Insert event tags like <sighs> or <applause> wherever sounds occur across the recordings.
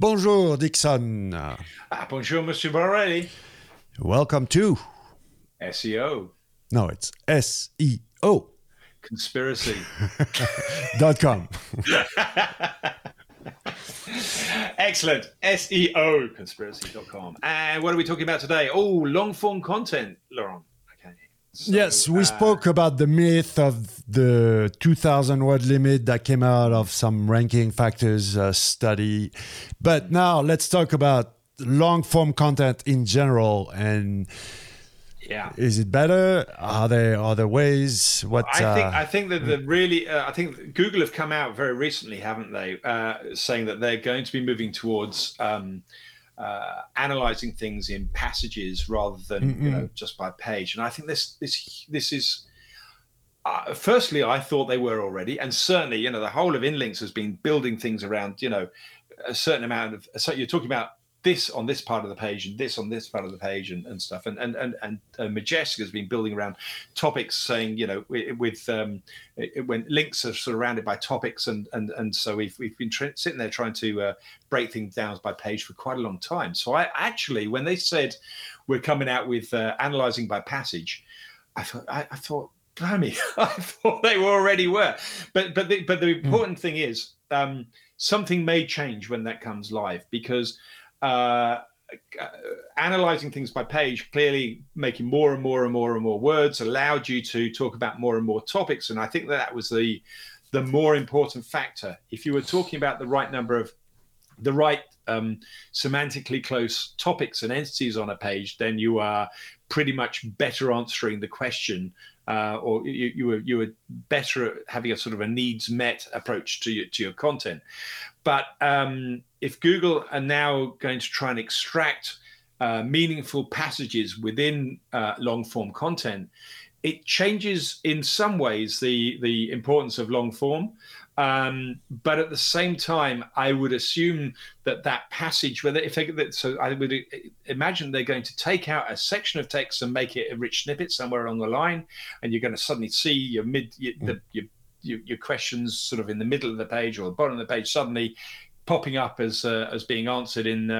Bonjour, Dixon. Ah, bonjour, Monsieur Bourrelly. Welcome to SEO. No, it's SEO. <laughs> <laughs> Conspiracy. dot com. Excellent. SEO conspiracy.com. And what are we talking about today? Oh, long form content, Laurent. So, yes, we uh, spoke about the myth of the 2000 word limit that came out of some ranking factors uh, study. But now let's talk about long form content in general and yeah. Is it better? Are there other ways? What I think uh, I think that the really uh, I think Google have come out very recently, haven't they, uh, saying that they're going to be moving towards um, uh, analyzing things in passages rather than mm-hmm. you know just by page. And I think this this this is. Uh, firstly, I thought they were already, and certainly, you know, the whole of Inlinks has been building things around, you know, a certain amount of. So you're talking about this on this part of the page and this on this part of the page and, and stuff and and and, and uh, majestic has been building around topics saying you know with um, it, when links are surrounded by topics and and and so we've, we've been tra- sitting there trying to uh, break things down by page for quite a long time so i actually when they said we're coming out with uh, analyzing by passage i thought i, I thought blimey <laughs> i thought they already were but but the, but the hmm. important mm. thing is um, something may change when that comes live because uh, analyzing things by page, clearly making more and more and more and more words allowed you to talk about more and more topics. And I think that, that was the the more important factor. If you were talking about the right number of the right um, semantically close topics and entities on a page, then you are pretty much better answering the question, uh, or you, you, were you were better at having a sort of a needs met approach to your to your content. But um, if Google are now going to try and extract uh, meaningful passages within uh, long form content, it changes in some ways the the importance of long form. Um, but at the same time, I would assume that that passage, whether if they, so, I would imagine they're going to take out a section of text and make it a rich snippet somewhere along the line, and you're going to suddenly see your mid your, the, your your, your, questions sort of in the middle of the page or the bottom of the page suddenly popping up as uh, as being answered in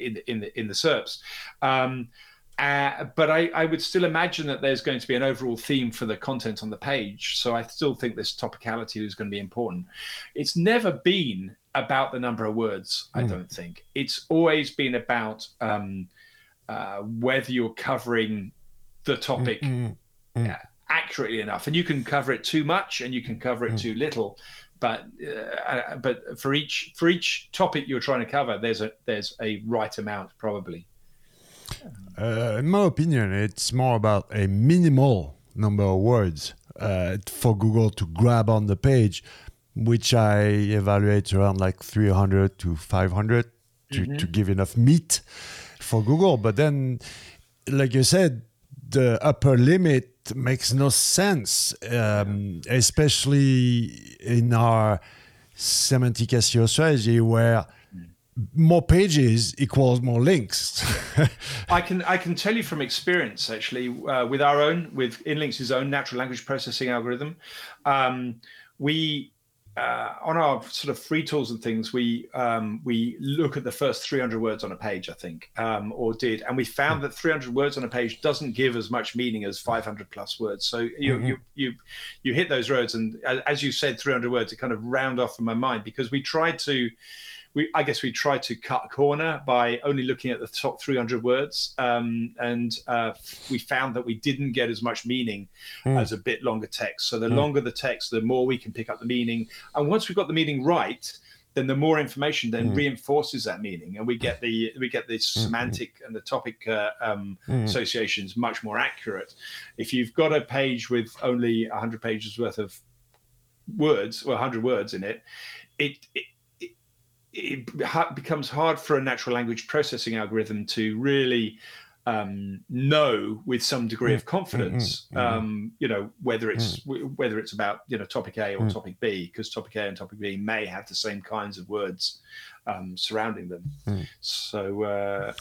in in the in the SERPs. Um, uh, but I, I, would still imagine that there's going to be an overall theme for the content on the page. So I still think this topicality is going to be important. It's never been about the number of words. Mm. I hmm. don't think it's always been about um, uh, whether you're covering the topic. Mm, mm, accurately enough. And you can cover it too much and you can cover it mm. too little. But uh, but for each for each topic you're trying to cover, there's a there's a right amount probably. Uh, in my opinion, it's more about a minimal number of words uh, for Google to grab on the page, which I evaluate around like 300 to 500 to, mm-hmm. to give enough meat for Google. But then, like you said, the upper limit makes no sense, um, especially in our semantic SEO strategy where more pages equals more links. <laughs> I can I can tell you from experience actually uh, with our own with Inlinks' own natural language processing algorithm, um, we uh, on our sort of free tools and things, we um, we look at the first 300 words on a page, I think, um, or did, and we found that 300 words on a page doesn't give as much meaning as 500 plus words. So you mm-hmm. you you you hit those roads, and as you said, 300 words, it kind of round off in my mind because we tried to we I guess we tried to cut a corner by only looking at the top 300 words, um, and uh, we found that we didn't get as much meaning mm. as a bit longer text. So the mm. longer the text, the more we can pick up the meaning. And once we've got the meaning right, then the more information then mm. reinforces that meaning, and we get the we get the hmm. semantic and the topic uh, um, mm. associations much more accurate. If you've got a page with only 100 pages worth of words or 100 words in it, it, it it becomes hard for a natural language processing algorithm to really um, know with some degree of mm, confidence, mm, mm, um, you know, whether it's whether it's about you know topic A or topic B, because topic A and topic B may have the same kinds of words um, surrounding them. So uh,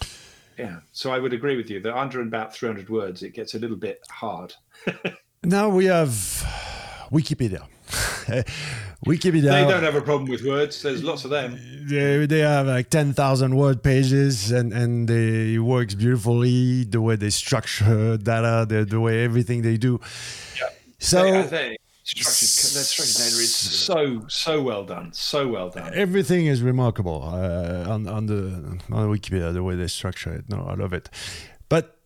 yeah, so I would agree with you that under about 300 words, it gets a little bit hard. <laughs> now we have Wikipedia. <laughs> Wikipedia. They don't have a problem with words. There's lots of them. They, they have like 10,000 word pages and, and they, it works beautifully the way they structure data, the, the way everything they do. Yeah. So, they, they, structured, their structured data is so, so well done. So well done. Everything is remarkable uh, on, on, the, on Wikipedia, the way they structure it. No, I love it. But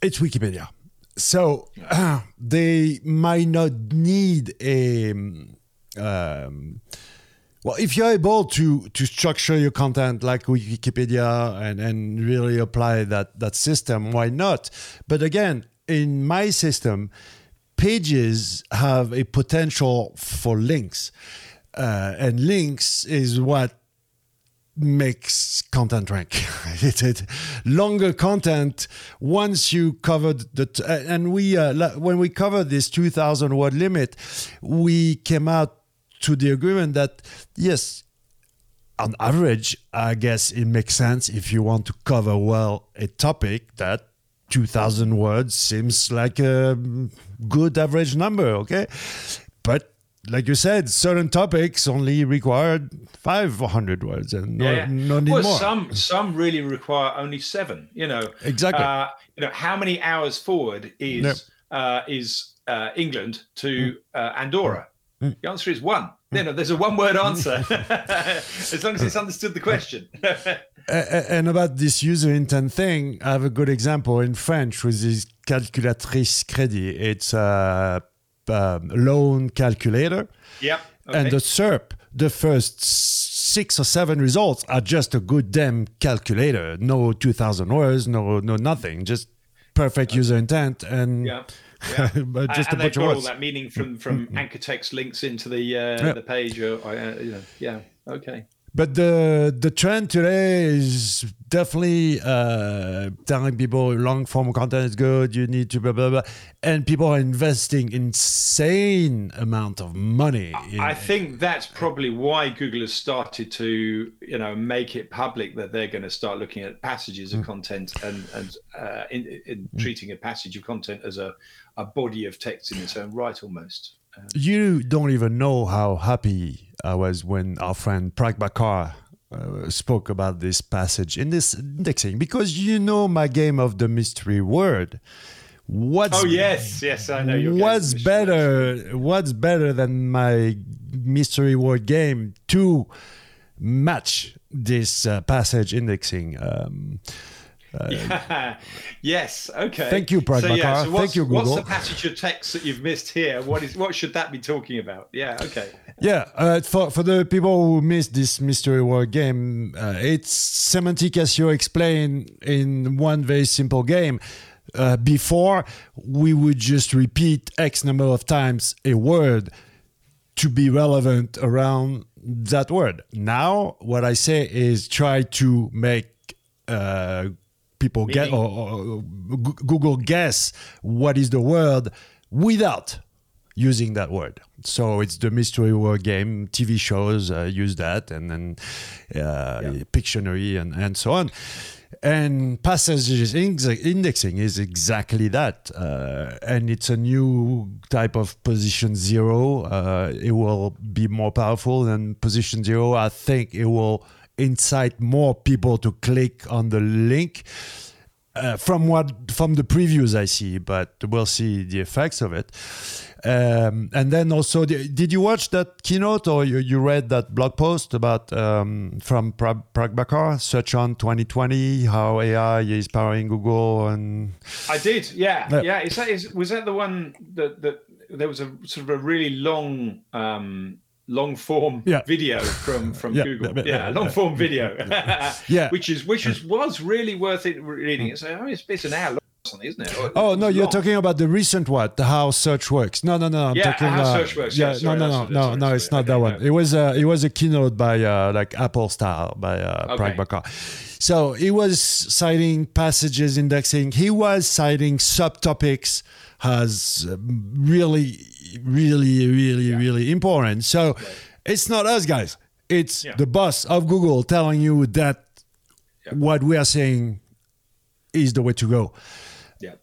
it's Wikipedia. So uh, <clears throat> they might not need a. Um, well, if you're able to to structure your content like Wikipedia and, and really apply that that system, why not? But again, in my system, pages have a potential for links, uh, and links is what makes content rank. <laughs> it, it, longer content once you covered the t- and we uh, when we covered this 2000 word limit we came out to the agreement that yes on average i guess it makes sense if you want to cover well a topic that 2000 words seems like a good average number okay but like you said, certain topics only required 500 words and no, yeah, no need well, more. Some some really require only seven. You know exactly. Uh, you know how many hours forward is uh, is uh, England to mm. Andorra? Mm. The answer is one. Mm. You know, there's a one word answer <laughs> <laughs> as long as it's understood the question. <laughs> and about this user intent thing, I have a good example in French with this calculatrice crédit. It's uh, um, loan calculator. Yep. Okay. And the SERP, the first six or seven results are just a good damn calculator. No 2000 words, no no nothing. Just perfect okay. user intent and yeah. Yeah. <laughs> just and, a bunch got of all words. that meaning from from mm-hmm. anchor text links into the uh, yeah. the page or uh, you know, yeah okay but the the trend today is definitely uh, telling people long form content is good. You need to blah blah blah, and people are investing insane amount of money. In, I think that's probably why Google has started to you know make it public that they're going to start looking at passages of mm. content and and uh, in, in mm. treating a passage of content as a a body of text in its own right almost. Um, you don't even know how happy I was when our friend Prabhakar uh, spoke about this passage in this indexing because you know my game of the mystery word. What's oh yes, yes, I know. what's better? What's better than my mystery word game to match this uh, passage indexing? Um, uh, <laughs> yeah. Yes. Okay. Thank you, Parag so, yeah, so Thank you, Google. What's the passage of text that you've missed here? What is? What should that be talking about? Yeah. Okay. <laughs> Yeah. Uh, for for the people who missed this mystery word game, uh, it's semantic as you explained in one very simple game. Uh, before we would just repeat X number of times a word to be relevant around that word. Now, what I say is try to make uh, people get or, or, Google guess what is the word without using that word. So it's the mystery word game. TV shows uh, use that, and then uh, yeah. Pictionary and and so on. And passages indexing is exactly that, uh, and it's a new type of position zero. Uh, it will be more powerful than position zero. I think it will incite more people to click on the link. Uh, from what from the previews I see, but we'll see the effects of it. Um, and then also, did you watch that keynote or you, you read that blog post about um, from Prabhakar, Search on 2020, how AI is powering Google? And I did, yeah, yeah. yeah. Is that is was that the one that that there was a sort of a really long um, long form yeah. video from <laughs> from yeah, Google. Yeah, <laughs> yeah long form <laughs> video. yeah, which is which is was really worth it reading. It's, I mean, it's, it's an hour isn't it? Or, oh no, you're talking about the recent one, the how search works. No, no, no. I'm yeah, talking how uh, search works. Yeah, sorry, no, no, no, no, no. It's not okay, that one. No. It was a it was a keynote by uh, like Apple style by uh, okay. Prabhakar. So he was citing passages indexing. He was citing subtopics as really, really, really, really important. So it's not us guys. It's yeah. the boss of Google telling you that yeah. what we are saying is the way to go. Yeah.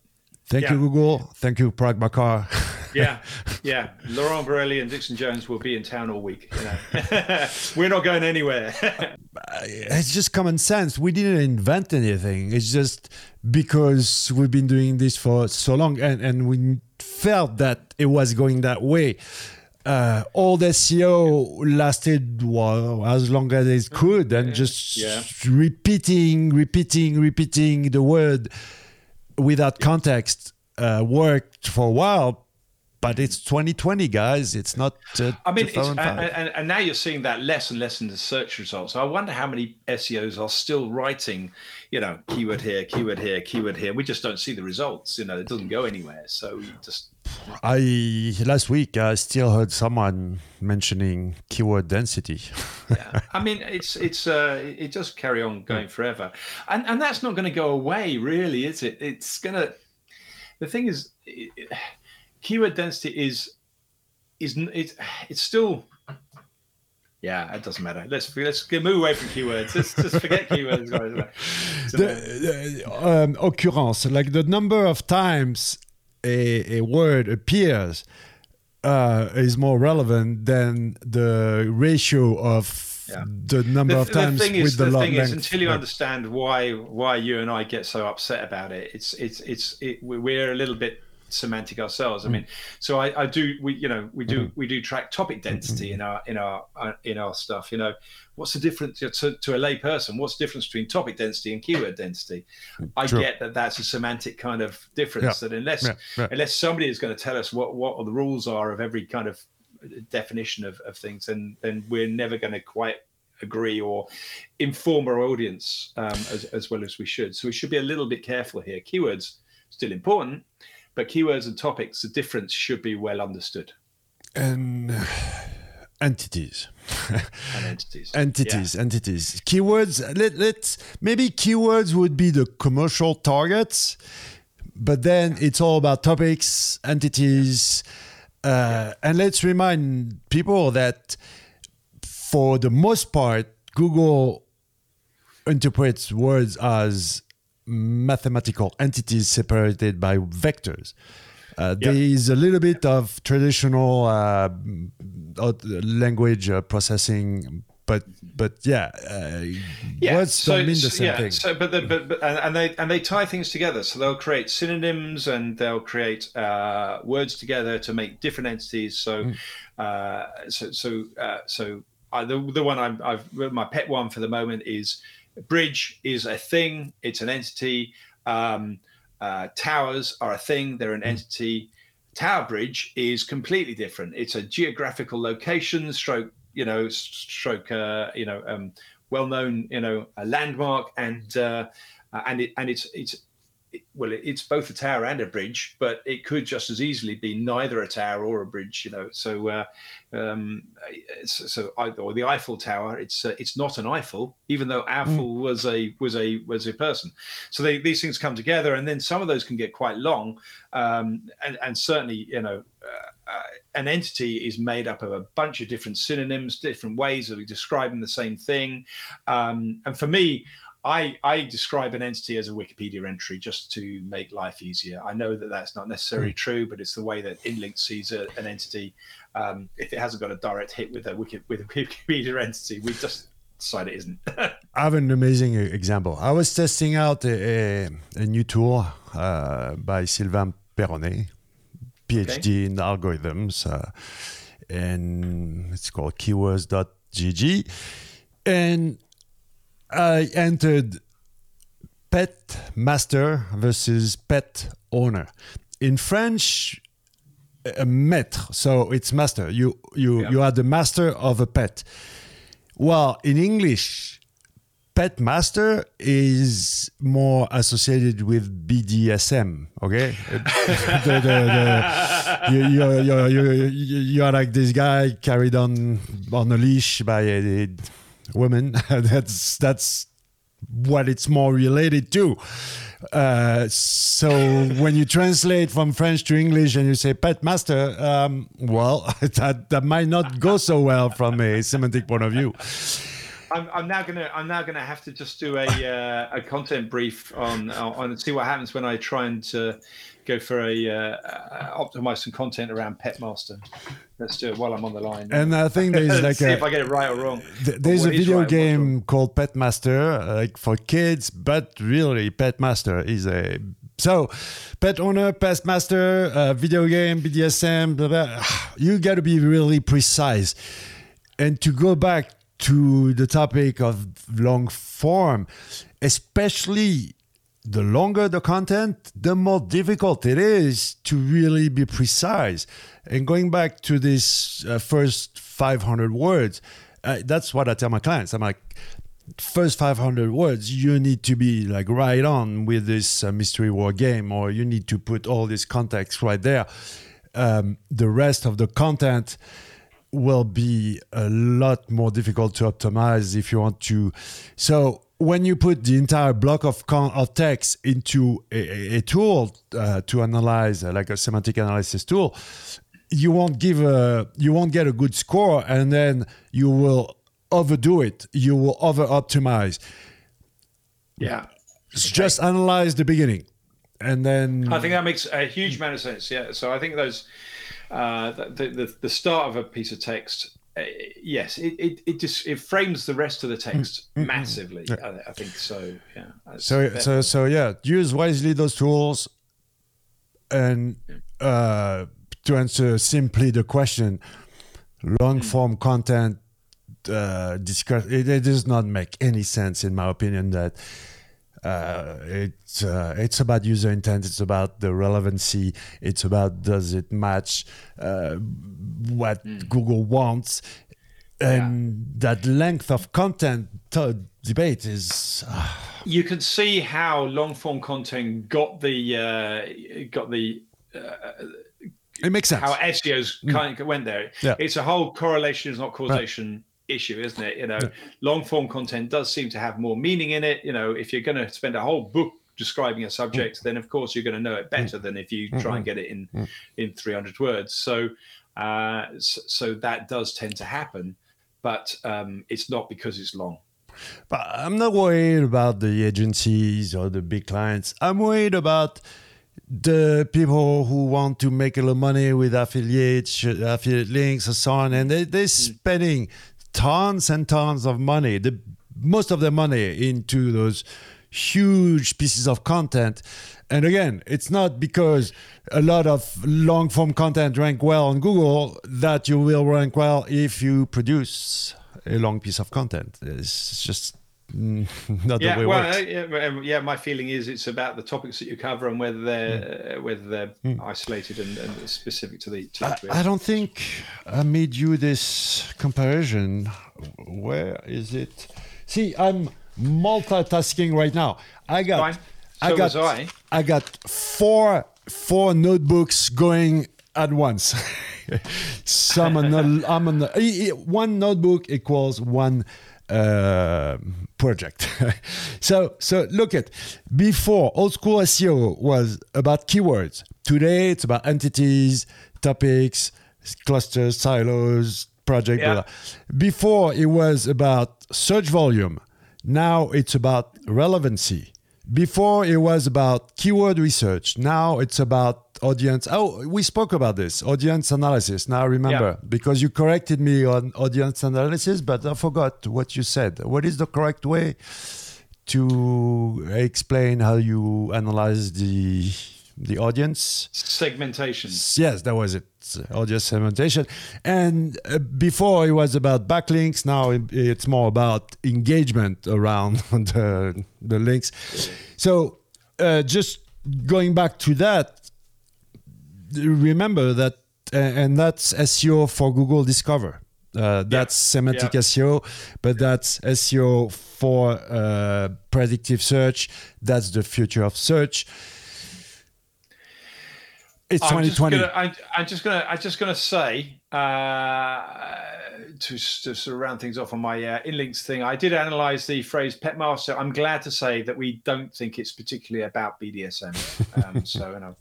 Thank you, Google. Thank you, Prabhakar. yeah, <laughs> yeah. Laurent Bourrelly and Dixon Jones will be in town all week. You know, <laughs> we're not going anywhere. <laughs> it's just common sense. We didn't invent anything. It's just because we've been doing this for so long, and and we felt that it was going that way. Uh, all the SEO lasted well, as long as it could, and just Yeah. repeating, repeating, repeating the word without context uh, worked for a while. But it's 2020, guys. It's not. Uh, I mean, it's, and, and, and now you're seeing that less and less in the search results. I wonder how many SEOs are still writing, you know, keyword here, keyword here, keyword here. We just don't see the results. You know, it doesn't go anywhere. So you just I last week I still heard someone mentioning keyword density. <laughs> yeah. I mean, it's it's uh, it does carry on going forever, and and that's not going to go away, really, is it? It's gonna. The thing is, it, <sighs> it- keyword density is is n- it's it's still. Yeah, it doesn't matter. Let's let's get- move away from keywords. Let's just forget keywords, guys. <laughs> The the, um, occurrence, like the number of times a, a word appears, uh, is more relevant than the ratio of Yeah. the number the, of the times thing with is, the, the thing is, until you Yeah. understand why why you and I get so upset about it, it's it's it's it, we're a little bit semantic ourselves. I Mm. mean, so I, I do we you know we do Mm-hmm. we do track topic density in our in our uh, in our stuff. You know, what's the difference to, to a lay person? What's the difference between topic density and keyword density? I True. get that that's a semantic kind of difference. Yeah. That unless Yeah, yeah. unless somebody is going to tell us what what the rules are of every kind of definition of, of things, then then we're never going to quite agree or inform our audience um, as, as well as we should. So we should be a little bit careful here. Keywords still important, but keywords and topics, the difference should be well understood. and <sighs> entities. And entities. <laughs> entities entities keywords let, let's maybe keywords would be the commercial targets but then it's all about topics entities uh, and let's remind people that for the most part google interprets words as mathematical entities separated by vectors uh, There is a little bit of traditional uh, uh, language uh, processing, but but yeah, uh, words don't mean the same yeah, thing. So, but, the, but, but and they and they tie things together. So they'll create synonyms and they'll create uh, words together to make different entities. So, uh, so so uh, so the the one I'm, I've my pet one for the moment is bridge is a thing. It's an entity. Um, uh, towers are a thing. They're an entity. Tower Bridge is completely different. It's a geographical location, stroke, you know, stroke, uh, you know, um, well-known, you know, a landmark, and uh, uh, and it and it's it's it, well, it's both a tower and a bridge, but it could just as easily be neither a tower or a bridge, you know. So, uh, um, so, or the Eiffel Tower, it's uh, it's not an Eiffel, even though Eiffel was a was a was a person. So they, these things come together, and then some of those can get quite long, um, and and certainly, you know. Uh, uh, an entity is made up of a bunch of different synonyms, different ways of describing the same thing. Um, and for me, I, I describe an entity as a Wikipedia entry just to make life easier. I know that that's not necessarily true, but it's the way that InLink sees a, an entity. Um, if it hasn't got a direct hit with a Wiki, with a <laughs> Wikipedia entity, we just decide it isn't. <laughs> I have an amazing example. I was testing out a, a, a new tool uh, by Sylvain Peyronnet, PhD in algorithms, uh, and it's called keywords.gg. And I entered pet master versus pet owner. In French, a maître, so it's master. You you Yeah. you are the master of a pet. Well, in English, pet master is more associated with BDSM. Okay, <laughs> the, the, the, you, you're, you're, you're, you're like this guy carried on on a leash by a, woman. <laughs> that's that's what it's more related to. Uh, so when you translate from French to English and you say pet master, um, well, <laughs> that, that might not go so well from a semantic point of view. I'm, I'm now gonna I'm now gonna have to just do a uh, a content brief on on see what happens when I try and uh, go for a uh, optimize some content around Petmaster. Let's do it while I'm on the line. And I think there's <laughs> like see a, if I get it right or wrong. th- there's a video right game called Petmaster, uh, like for kids, but really Petmaster is a so pet owner, pet master, uh, video game, BDSM. Blah, blah. <sighs> You got to be really precise, and to go back to the topic of long form, especially the longer the content, the more difficult it is to really be precise. And going back to this uh, first 500 words, uh, that's what I tell my clients. I'm like, first 500 words, you need to be like right on with this uh, mystery war game, or you need to put all this context right there. Um, the rest of the content will be a lot more difficult to optimize if you want to. So when you put the entire block of con- of text into a, a- tool uh, to analyze, uh, like a semantic analysis tool, you won't give a you won't get a good score, and then you will overdo it. You will over optimize. Yeah. Just analyze the beginning, and then I think that makes a huge amount of sense. Yeah. So I think those, uh, the, the the start of a piece of text, uh, yes, it, it, it just it frames the rest of the text massively. I, I think so. Yeah. So fair. so so yeah, use wisely those tools, and uh, to answer simply the question, long form content uh, discuss it, it does not make any sense in my opinion that. Uh, it's uh, it's about user intent. It's about the relevancy. It's about does it match uh, what Google wants, and that length of content t- debate is uh, you can see how long form content got the uh, got the it makes sense. how SEOs kind of went there. Yeah. It's a whole correlation is not causation issue, isn't it? You know, long form content does seem to have more meaning in it. You know, if you're going to spend a whole book describing a mm. subject, then of course you're going to know it better mm. than if you mm-hmm. try and get it in mm. in 300 words. So, uh, so, that does tend to happen, but um, it's not because it's long. But I'm not worried about the agencies or the big clients. I'm worried about the people who want to make a little money with affiliates, affiliate links, and so on, and they, they're spending tons and tons of money, the most of their money into those huge pieces of content. And again, it's not because a lot of long form content rank well on Google that you will rank well if you produce a long piece of content. It's just <laughs> not Yeah, well, uh, yeah, um, yeah. My feeling is it's about the topics that you cover and whether they're uh, whether they're isolated and, and specific to the. To. I, I don't think I made you this comparison. Where is it? See, I'm multitasking right now. I got, Fine. I So got, was I. I got four four notebooks going at once. <laughs> Some I'm on the, one notebook equals one uh, project. <laughs> so so look at before old school SEO was about keywords. Today it's about entities, topics, clusters, silos, project. Yeah. blah, blah. Before it was about search volume. Now it's about relevancy. Before it was about keyword research. Now it's about audience. Oh, we spoke about this audience analysis. Now I remember because you corrected me on audience analysis, but I forgot what you said. What is the correct way to explain how you analyze the the audience? Segmentation. Yes, that was it. Audience segmentation. And uh, before it was about backlinks. Now it- it's more about engagement around <laughs> the, the links. So uh, just going back to that, remember that, uh, and that's SEO for Google Discover. Uh, that's semantic yeah. SEO, but that's SEO for uh, predictive search. That's the future of search. It's I'm just 2020. gonna, I, I'm just gonna, I'm just gonna say uh, to, to sort of round things off on my uh, inlinks thing. I did analyze the phrase pet master. I'm glad to say that we don't think it's particularly about BDSM. Um, <laughs> so you know,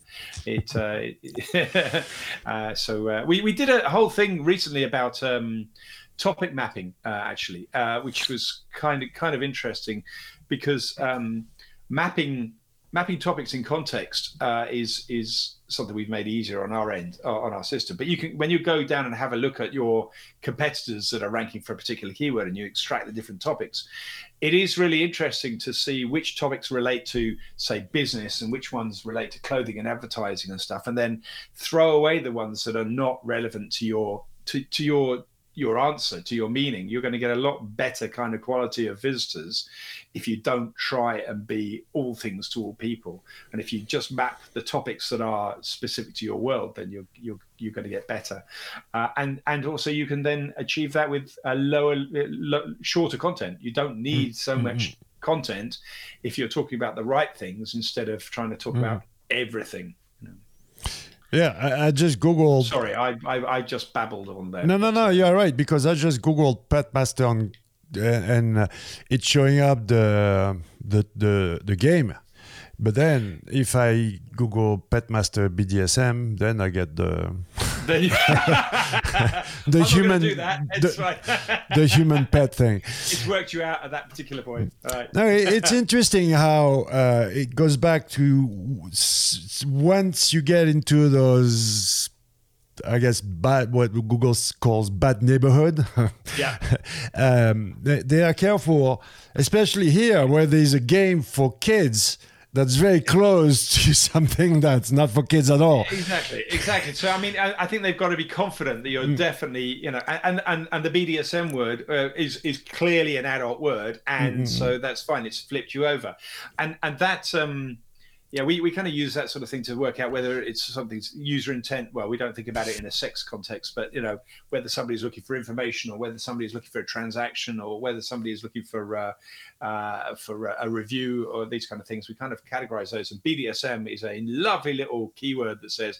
it. Uh, it <laughs> uh, so uh, we we did a whole thing recently about. Um, topic mapping uh, actually, uh, which was kind of kind of interesting because um, mapping mapping topics in context uh, is is something we've made easier on our end uh, on our system. But you can when you go down and have a look at your competitors that are ranking for a particular keyword and you extract the different topics, it is really interesting to see which topics relate to say business and which ones relate to clothing and advertising and stuff, and then throw away the ones that are not relevant to your to, to your your answer to your meaning you're going to get a lot better kind of quality of visitors if you don't try and be all things to all people. And if you just map the topics that are specific to your world then you're you're, you're going to get better. Uh, and and also you can then achieve that with a lower lo- shorter content. You don't need so mm-hmm. much content if you're talking about the right things instead of trying to talk mm-hmm. about everything yeah, I, I, just googled. Sorry, I, I, I just babbled on there. No, no, no. You're right because I just googled Pet Master on, and uh, it's showing up the the the the game. But then if I Google Pet Master BDSM, then I get the <laughs> the human the, <laughs> the, human pet thing. It's worked you out at that particular point. Right. No, it's <laughs> interesting how uh, it goes back to once you get into those I guess bad what Google calls bad neighborhood. yeah, um, they, they, are careful, especially here where there's a game for kids that's very close to <laughs> something that's not for kids at all. Exactly, exactly. So I mean, I, I think they've got to be confident that you're mm. definitely, you know, and and and the BDSM word uh, is is clearly an adult word, and mm-hmm. so that's fine. It's flipped you over, and and that's um yeah, we, we kind of use that sort of thing to work out whether it's something's user intent. Well, we don't think about it in a sex context, but you know whether somebody's looking for information, or whether somebody's looking for a transaction, or whether somebody is looking for uh, uh, for a, review, or these kind of things. We kind of categorize those. And BDSM is a lovely little keyword that says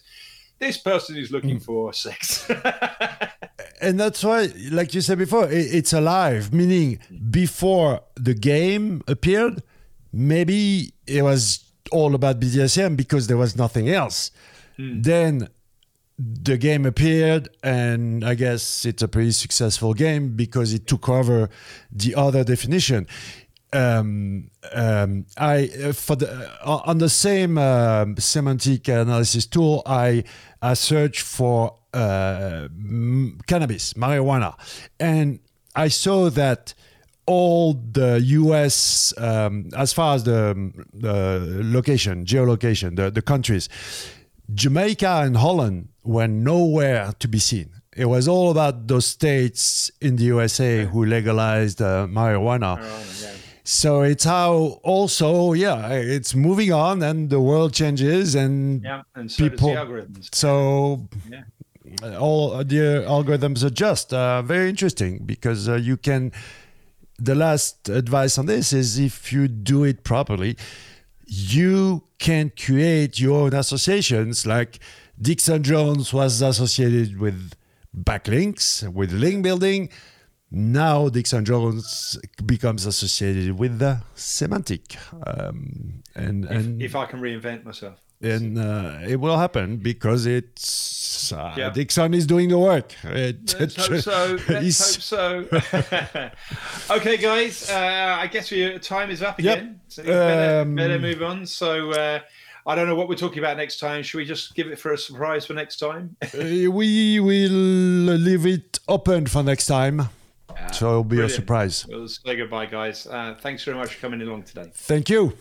this person is looking mm. for sex. and that's why, like you said before, it, it's alive. Meaning, before the game appeared, maybe it was all about BDSM because there was nothing else. Hmm. Then the game appeared, and I guess it's a pretty successful game because it took over the other definition. Um, um, I uh, for the uh, on the same uh, semantic analysis tool, I, I searched for uh, m- cannabis, marijuana, and I saw that all the US, um, as far as the, the location, geolocation, the, the countries, Jamaica and Holland were nowhere to be seen. It was all about those states in the USA who legalized uh, marijuana. marijuana yeah. So it's how also, yeah, it's moving on and the world changes and, yeah, and so people. algorithms. So yeah. all the algorithms adjust. Uh, very interesting because uh, you can the last advice on this is if you do it properly, you can create your own associations. Like Dixon Jones was associated with backlinks, with link building. Now Dixon Jones becomes associated with the semantic. Um, and, if, and if I can reinvent myself and uh, it will happen because it's uh, yeah. Dixon is doing the work. It, Let's hope so. <laughs> Let's hope so. <laughs> okay, guys. Uh, I guess your time is up again. Yep. So better, um, better, move on. So. Uh, I don't know what we're talking about next time. Should we just give it for a surprise for next time? <laughs> Uh, we will leave it open for next time. so it'll be brilliant. a surprise. We'll say goodbye, guys. Uh, thanks very much for coming along today. Thank you.